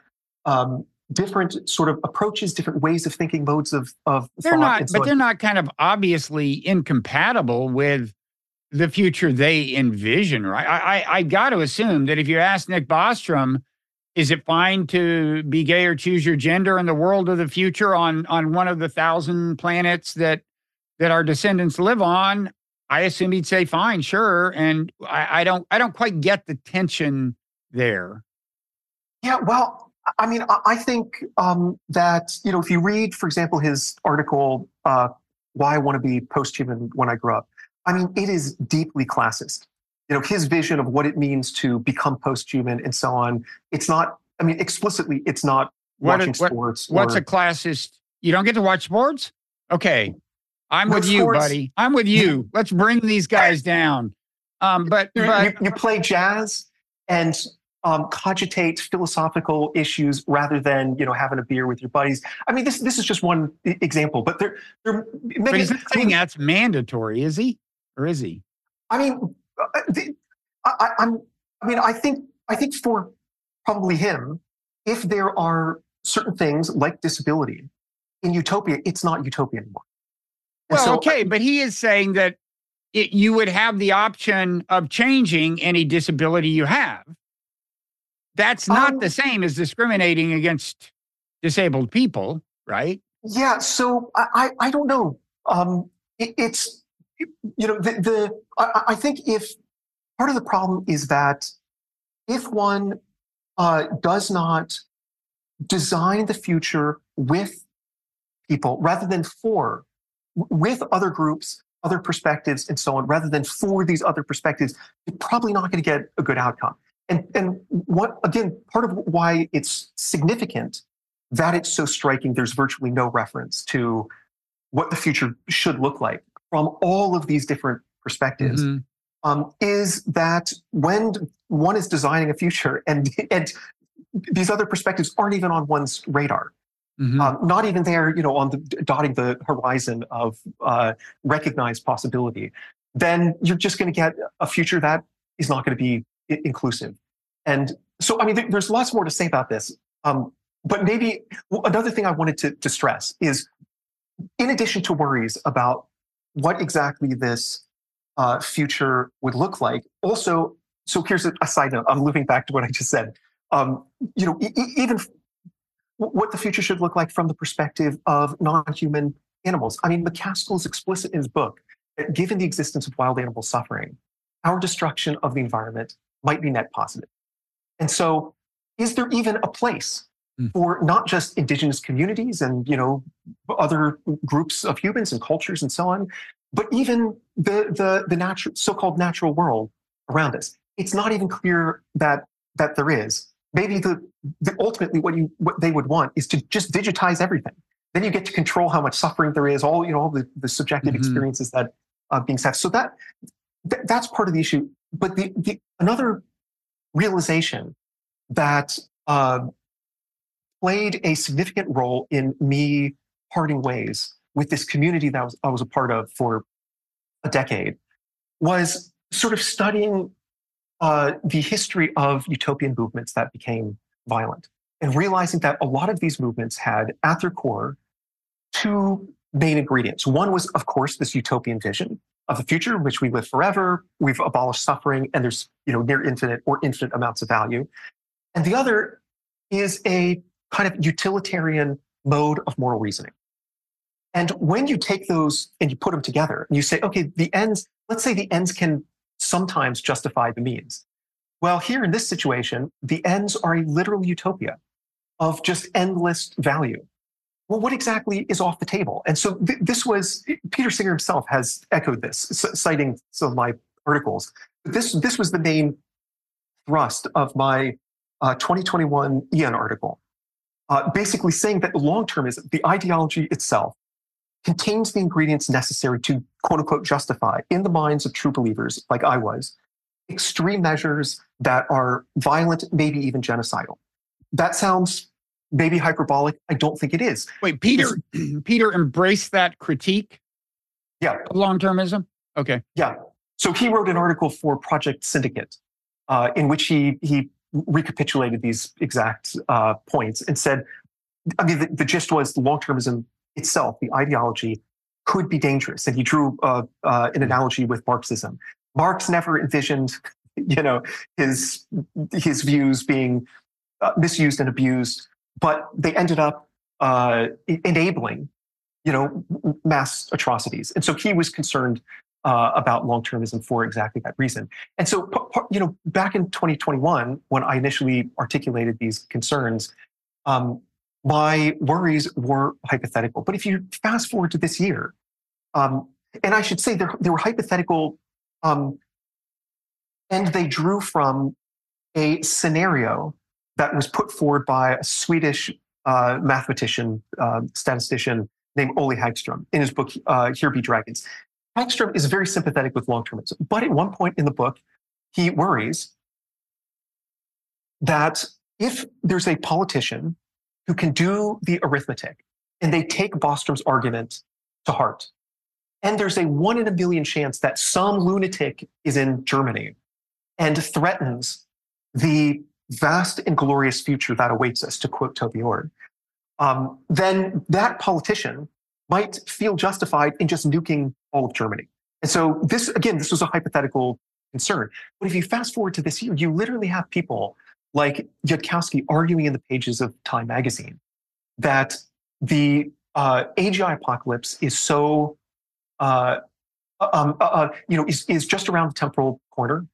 um, different sort of approaches, different ways of thinking, modes of, of they're not, so but on. they're not kind of obviously incompatible with the future they envision, right? I, I, I got to assume that if you ask Nick Bostrom, is it fine to be gay or choose your gender in the world of the future on on one of the thousand planets that that our descendants live on? I assume he'd say fine, sure. And I, I don't I don't quite get the tension there. Yeah, well, I mean, I think um, that you know, if you read, for example, his article, uh, "Why I Want to Be Posthuman When I Grow Up," I mean, it is deeply classist. You know, his vision of what it means to become posthuman and so on. It's not. I mean, explicitly, it's not what watching what, sports. What's or, a classist? You don't get to watch sports. Okay, I'm with you, buddy. I'm with you. Let's bring these guys down. Um, but, but you, you play jazz and um, cogitate philosophical issues rather than you know having a beer with your buddies. I mean, this this is just one example, but there there. But he's not saying that's mandatory, is he? Or is he? I mean, uh, I, I'm. I mean, I think I think for probably him, if there are certain things like disability in utopia, it's not utopia anymore. And well, so, okay, but he is saying that it, you would have the option of changing any disability you have. That's not um, the same as discriminating against disabled people, right? Yeah. So I, I, don't know. Um, it, it's, you know, the, the I, I, think if part of the problem is that if one uh, does not design the future with people rather than for, with other groups, other perspectives, and so on, rather than for these other perspectives, you're probably not going to get a good outcome. And, and what, again, part of why it's significant that it's so striking, there's virtually no reference to what the future should look like from all of these different perspectives. Mm-hmm. Um, is that when one is designing a future [laughs] and, and these other perspectives aren't even on one's radar, mm-hmm. um, not even there, you know, on the dotting the horizon of uh, recognized possibility, then you're just going to get a future that is not going to be inclusive. And so, I mean, there's lots more to say about this. Um, but maybe another thing I wanted to, to stress is in addition to worries about what exactly this uh, future would look like, also, so here's a, side note. I'm looping back to what I just said. Um, you know, e- even what the future should look like from the perspective of non-human animals. I mean, MacAskill is explicit in his book that given the existence of wild animal suffering, our destruction of the environment might be net positive. And so, is there even a place. For not just indigenous communities and you know other groups of humans and cultures and so on, but even the the, the natural so-called natural world around us? It's not even clear that that there is. Maybe the, the ultimately what you what they would want is to just digitize everything. Then you get to control how much suffering there is, all you know, all the, the subjective mm-hmm. experiences that uh, being set. So that th- that's part of the issue. But the, the another realization that uh, played a significant role in me parting ways with this community that I was, a part of for a decade was sort of studying uh, the history of utopian movements that became violent and realizing that a lot of these movements had at their core two main ingredients. One was, of course, this utopian vision of the future in which we live forever, we've abolished suffering, and there's you know near infinite or infinite amounts of value. And the other is a kind of utilitarian mode of moral reasoning. And when you take those and you put them together, and you say, okay, the ends, let's say the ends can sometimes justify the means. Well, here in this situation, the ends are a literal utopia of just endless value well, what exactly is off the table? And so th- this was Peter Singer himself has echoed this, c- citing some of my articles. This this was the main thrust of my uh, 2021 Aeon article, uh, basically saying that long termism, the ideology itself, contains the ingredients necessary to quote unquote justify in the minds of true believers, like I was, extreme measures that are violent, maybe even genocidal. That sounds maybe hyperbolic. I don't think it is. Wait, Peter, [clears throat] Peter embraced that critique. Yeah, long termism. Okay. Yeah. So he wrote an article for Project Syndicate, uh, in which he he recapitulated these exact uh, points and said, I mean, the, the gist was long termism itself, the ideology, could be dangerous, and he drew uh, uh, an analogy with Marxism. Marx never envisioned, you know, his his views being uh, misused and abused but they ended up uh, enabling, you know, mass atrocities. And so he was concerned uh, about long-termism for exactly that reason. And so, you know, back in 2021, when I initially articulated these concerns, um, my worries were hypothetical. But if you fast forward to this year, um, and I should say they were hypothetical, um, and they drew from a scenario that was put forward by a Swedish uh, mathematician, uh, statistician named Olle Häggström in his book, uh, Here Be Dragons. Häggström is very sympathetic with long termism, but at one point in the book, he worries that if there's a politician who can do the arithmetic and they take Bostrom's argument to heart, and there's a one in a million chance that some lunatic is in Germany and threatens the vast and glorious future that awaits us, to quote Toby Ord, um, then that politician might feel justified in just nuking all of Germany. And so this, again, this was a hypothetical concern. But if you fast forward to this year, you literally have people like Yudkowsky arguing in the pages of Time magazine that the uh, AGI apocalypse is so, uh, um, uh, uh, you know, is, is just around the temporal corner.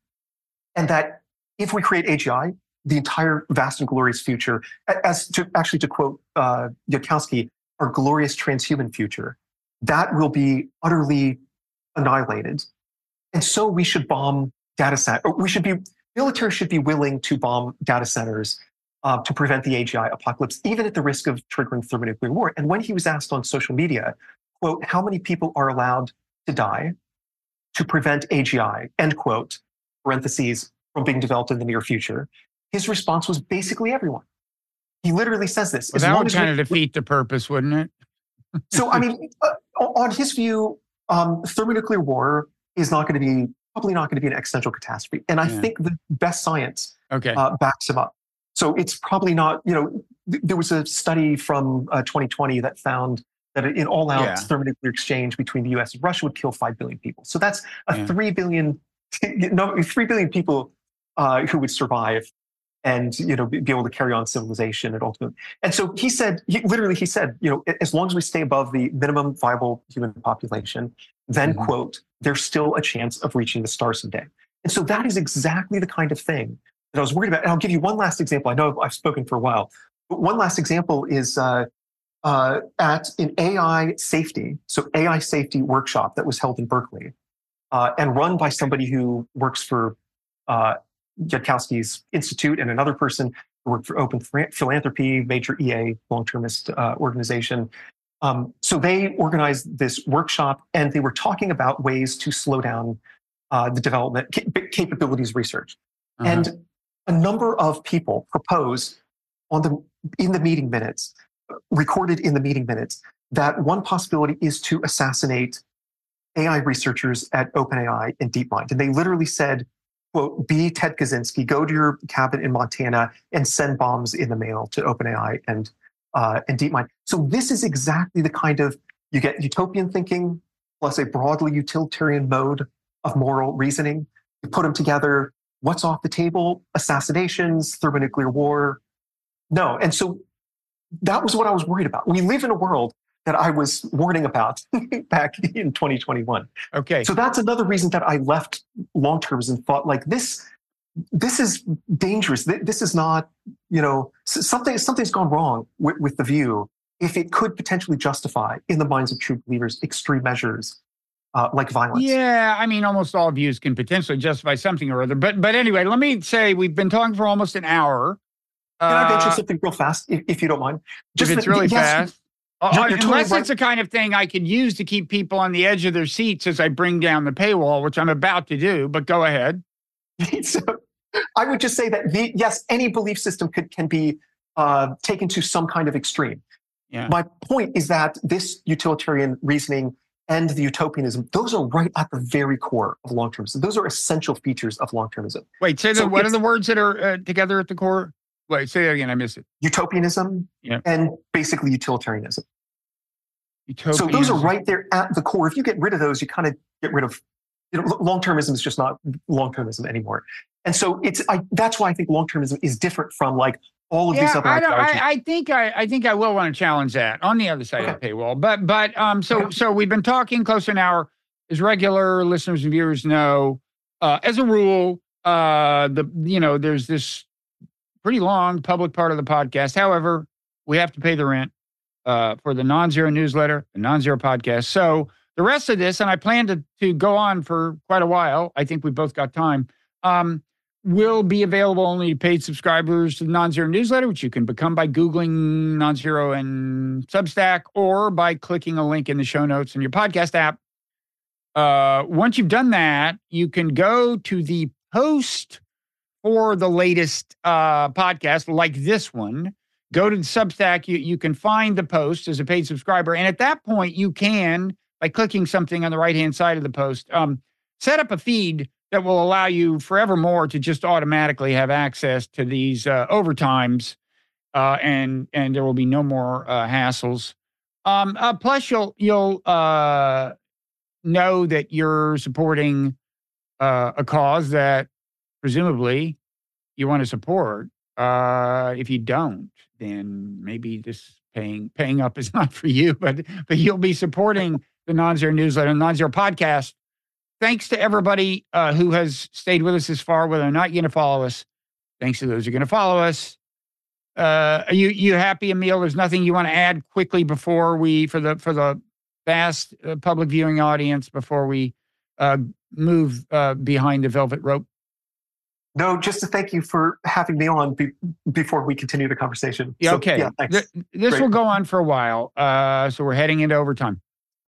And that if we create AGI, the entire vast and glorious future, as to actually to quote uh, Yudkowsky, our glorious transhuman future, that will be utterly annihilated. And so we should bomb data centers. We should be, military should be willing to bomb data centers uh, to prevent the AGI apocalypse, even at the risk of triggering thermonuclear war. And when he was asked on social media, quote, how many people are allowed to die to prevent AGI, end quote, parentheses, from being developed in the near future, his response was basically everyone. He literally says this. Well, that would kind of defeat the purpose, wouldn't it? so, I mean, uh, on his view, um, thermonuclear war is not going to be probably not going to be an existential catastrophe. And I yeah. think the best science okay. uh, backs him up. So it's probably not, you know, th- there was a study from uh, 2020 that found that in all out Yeah. thermonuclear exchange between the US and Russia would kill 5 billion people. So that's a Yeah. 3 billion, no, 3 billion people uh, who would survive and you know be, able to carry on civilization and ultimately and so he said he, literally he said you know as long as we stay above the minimum viable human population then Mhm. quote there's still a chance of reaching the stars someday. And so that is exactly the kind of thing that i was worried about. And i'll give you one last example. I know i've spoken for a while. But one last example is uh, uh, at an ai safety so ai safety workshop that was held in berkeley uh, and run by somebody who works for uh, Yudkowsky's Institute and another person who worked for Open Philanthropy, major EA long-termist uh, organization. Um, so they organized this workshop, and they were talking about ways to slow down uh, the development ca- capabilities research. Uh-huh. And a number of people proposed on the in the meeting minutes, recorded in the meeting minutes, that one possibility is to assassinate AI researchers at OpenAI and DeepMind. And they literally said, quote, be Ted Kaczynski, go to your cabin in Montana and send bombs in the mail to OpenAI and, uh, and DeepMind. So this is exactly the kind of, you get utopian thinking plus a broadly utilitarian mode of moral reasoning. You put them together, what's off the table? Assassinations, thermonuclear war. No. And so that was what I was worried about. We live in a world that I was warning about [laughs] back in 2021. okay. So that's another reason that I left long terms and thought like this. This is dangerous. This is not, you know, something. Something's gone wrong with, with the view. If it could potentially justify, in the minds of true believers, extreme measures uh, like violence. Yeah, I mean, almost all views can potentially justify something or other. But but anyway, let me say we've been talking for almost an hour. Can I mention Uh, something real fast, if, if you don't mind? Just if it's that- really yes, fast. Uh, you're- you're totally unless right. it's the kind of thing I can use to keep people on the edge of their seats as I bring down the paywall, which I'm about to do. But go ahead. [laughs] so I would just say that the, yes, any belief system could, can be uh, taken to some kind of extreme. Yeah. My point is that this utilitarian reasoning and the utopianism, those are right at the very core of long termism. Those are essential features of long termism. Wait, say the, So what are the words that are uh, together at the core? Wait, say that again. I missed it. Utopianism Yeah. and basically utilitarianism. Utopia. So those are right there at the core. If you get rid of those, you kind of get rid of, you know, long termism is just not long termism anymore. And so it's I, that's why I think long termism is different from like all of these other I, don't. I, I think I, I think I will want to challenge that on the other side of the paywall. But but um so Okay. so we've been talking close to an hour. As regular listeners and viewers know, uh, as a rule, uh, the you know there's this pretty long public part of the podcast. However, we have to pay the rent uh, for the non-zero newsletter, the non-zero podcast. So the rest of this, and I plan to to go on for quite a while. I think we both got time. Um, will be available only to paid subscribers to the non-zero newsletter, which you can become by Googling non-zero and Substack or by clicking a link in the show notes in your podcast app. Uh, once you've done that, you can go to the post for the latest uh, podcast, like this one. Go to the Substack. You you can find the post as a paid subscriber, and at that point, you can by clicking something on the right hand side of the post, um, set up a feed that will allow you forevermore to just automatically have access to these uh, overtimes, uh, and and there will be no more uh, hassles. Um, uh, plus, you'll you'll uh, know that you're supporting uh, a cause that presumably you want to support. Uh, if you don't, then maybe this paying paying up is [laughs] not for you, but but you'll be supporting the non-zero newsletter, non-zero podcast. Thanks to everybody uh, who has stayed with us this far, whether or not you're going to follow us. Thanks to those who are going to follow us. Uh, are you you happy, Émile? There's nothing you want to add quickly before we for the for the vast uh, public viewing audience before we uh, move uh, behind the velvet rope. No, just to thank you for having me on be, before we continue the conversation. Yeah, So, okay. Yeah, thanks. Th- this Great. will go on for a while. Uh, so we're heading into overtime.